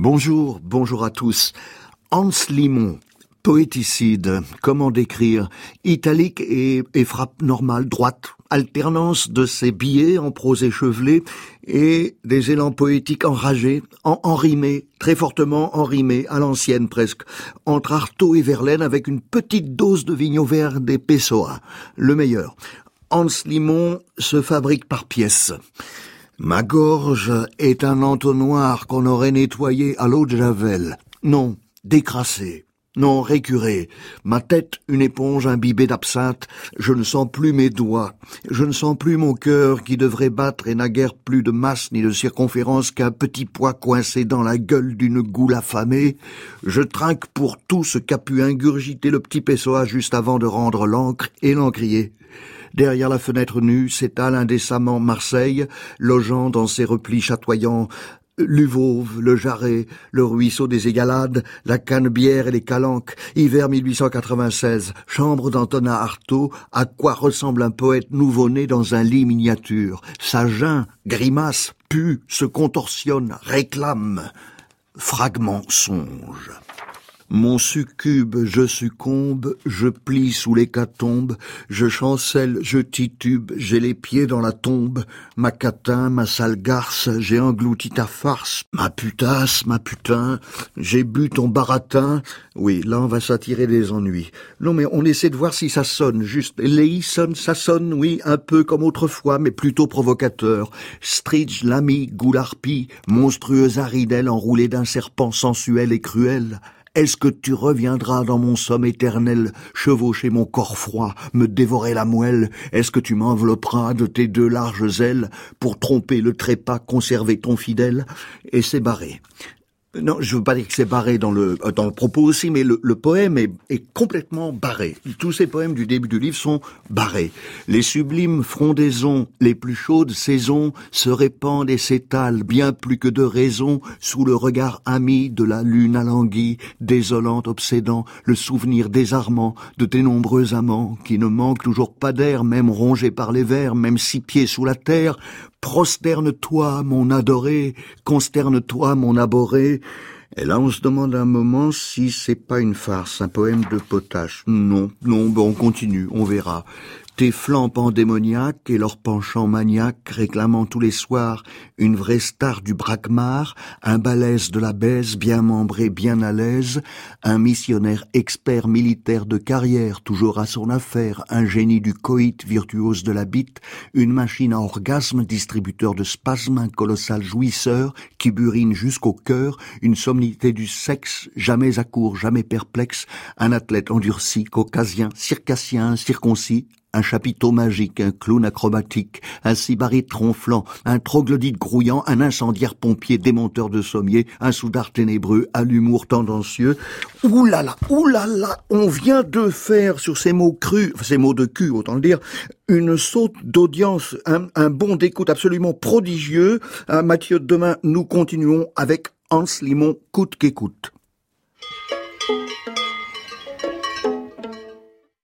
Bonjour, bonjour à tous. Hans Limon, poéticide, comment décrire Italique et, frappe normale, droite, alternance de ses billets en prose échevelée et des élans poétiques enragés, en enrimés, très fortement enrimés, à l'ancienne presque, entre Artaud et Verlaine avec une petite dose de vigno vert des Pessoa, le meilleur. Hans Limon se fabrique par pièces. Ma gorge est un entonnoir qu'on aurait nettoyé à l'eau de Javel. Non, décrassé. Non, récuré. Ma tête, une éponge imbibée d'absinthe. Je ne sens plus mes doigts. Je ne sens plus mon cœur qui devrait battre et n'a guère plus de masse ni de circonférence qu'un petit poids coincé dans la gueule d'une goule affamée. Je trinque pour tout ce qu'a pu ingurgiter le petit Pessoa juste avant de rendre l'encre et l'encrier. Derrière la fenêtre nue s'étale indécemment Marseille, logeant dans ses replis chatoyants L'Uvauve, le Jarret, le ruisseau des Égalades, la Canebière et les Calanques, hiver 1896, chambre d'Antonin Artaud, à quoi ressemble un poète nouveau-né dans un lit miniature. Sa grimace, pue, se contorsionne, réclame. Fragment songe. Mon succube, je succombe, je plie sous l'hécatombe, je chancelle, je titube, j'ai les pieds dans la tombe, ma catin, ma sale garce, j'ai englouti ta farce, ma putasse, ma putain, j'ai bu ton baratin. Oui, là on va s'attirer des ennuis. Non mais on essaie de voir si ça sonne, juste. Léi sonne, ça sonne, oui, un peu comme autrefois, mais plutôt provocateur. Stridge, l'ami, goularpie, monstrueuse aridelle enroulée d'un serpent sensuel et cruel. Est-ce que tu reviendras dans mon somme éternel, chevaucher mon corps froid, me dévorer la moelle? Est-ce que tu m'envelopperas de tes deux larges ailes pour tromper le trépas, conserver ton fidèle? Et c'est. Non, je veux pas dire que c'est barré dans le euh, dans le propos aussi, mais le, poème est, est, complètement barré. Tous ces poèmes du début du livre sont barrés. Les sublimes frondaisons, les plus chaudes saisons se répandent et s'étalent bien plus que de raison sous le regard ami de la lune alanguie, désolante, obsédant, le souvenir désarmant de tes nombreux amants qui ne manquent toujours pas d'air, même rongés par les vers, même six pieds sous la terre, Prosterne-toi, mon adoré, consterne-toi, mon abhorré. Et là, on se demande un moment si c'est pas une farce, un poème de potache. Non, non, bon, on continue, on verra tes flancs pandémoniaques et leurs penchants maniaques réclamant tous les soirs une vraie star du braquemar, un balèze de la baise bien membré, bien à l'aise, un missionnaire expert militaire de carrière toujours à son affaire, un génie du coït virtuose de la bite, une machine à orgasme, distributeur de spasmes, un colossal jouisseur qui burine jusqu'au cœur, une somnité du sexe, jamais à court, jamais perplexe, un athlète endurci, caucasien, circassien, circoncis, un chapiteau magique, un clown acrobatique, un sybarite ronflant, un troglodyte grouillant, un incendiaire pompier démonteur de sommier, un soudard ténébreux à l'humour tendancieux. Là là, on vient de faire sur ces mots crus, ces mots de cul autant le dire, une saute d'audience, un, un bond d'écoute absolument prodigieux. Euh, Mathieu, demain nous continuons avec Hans Limon coûte qu'écoute.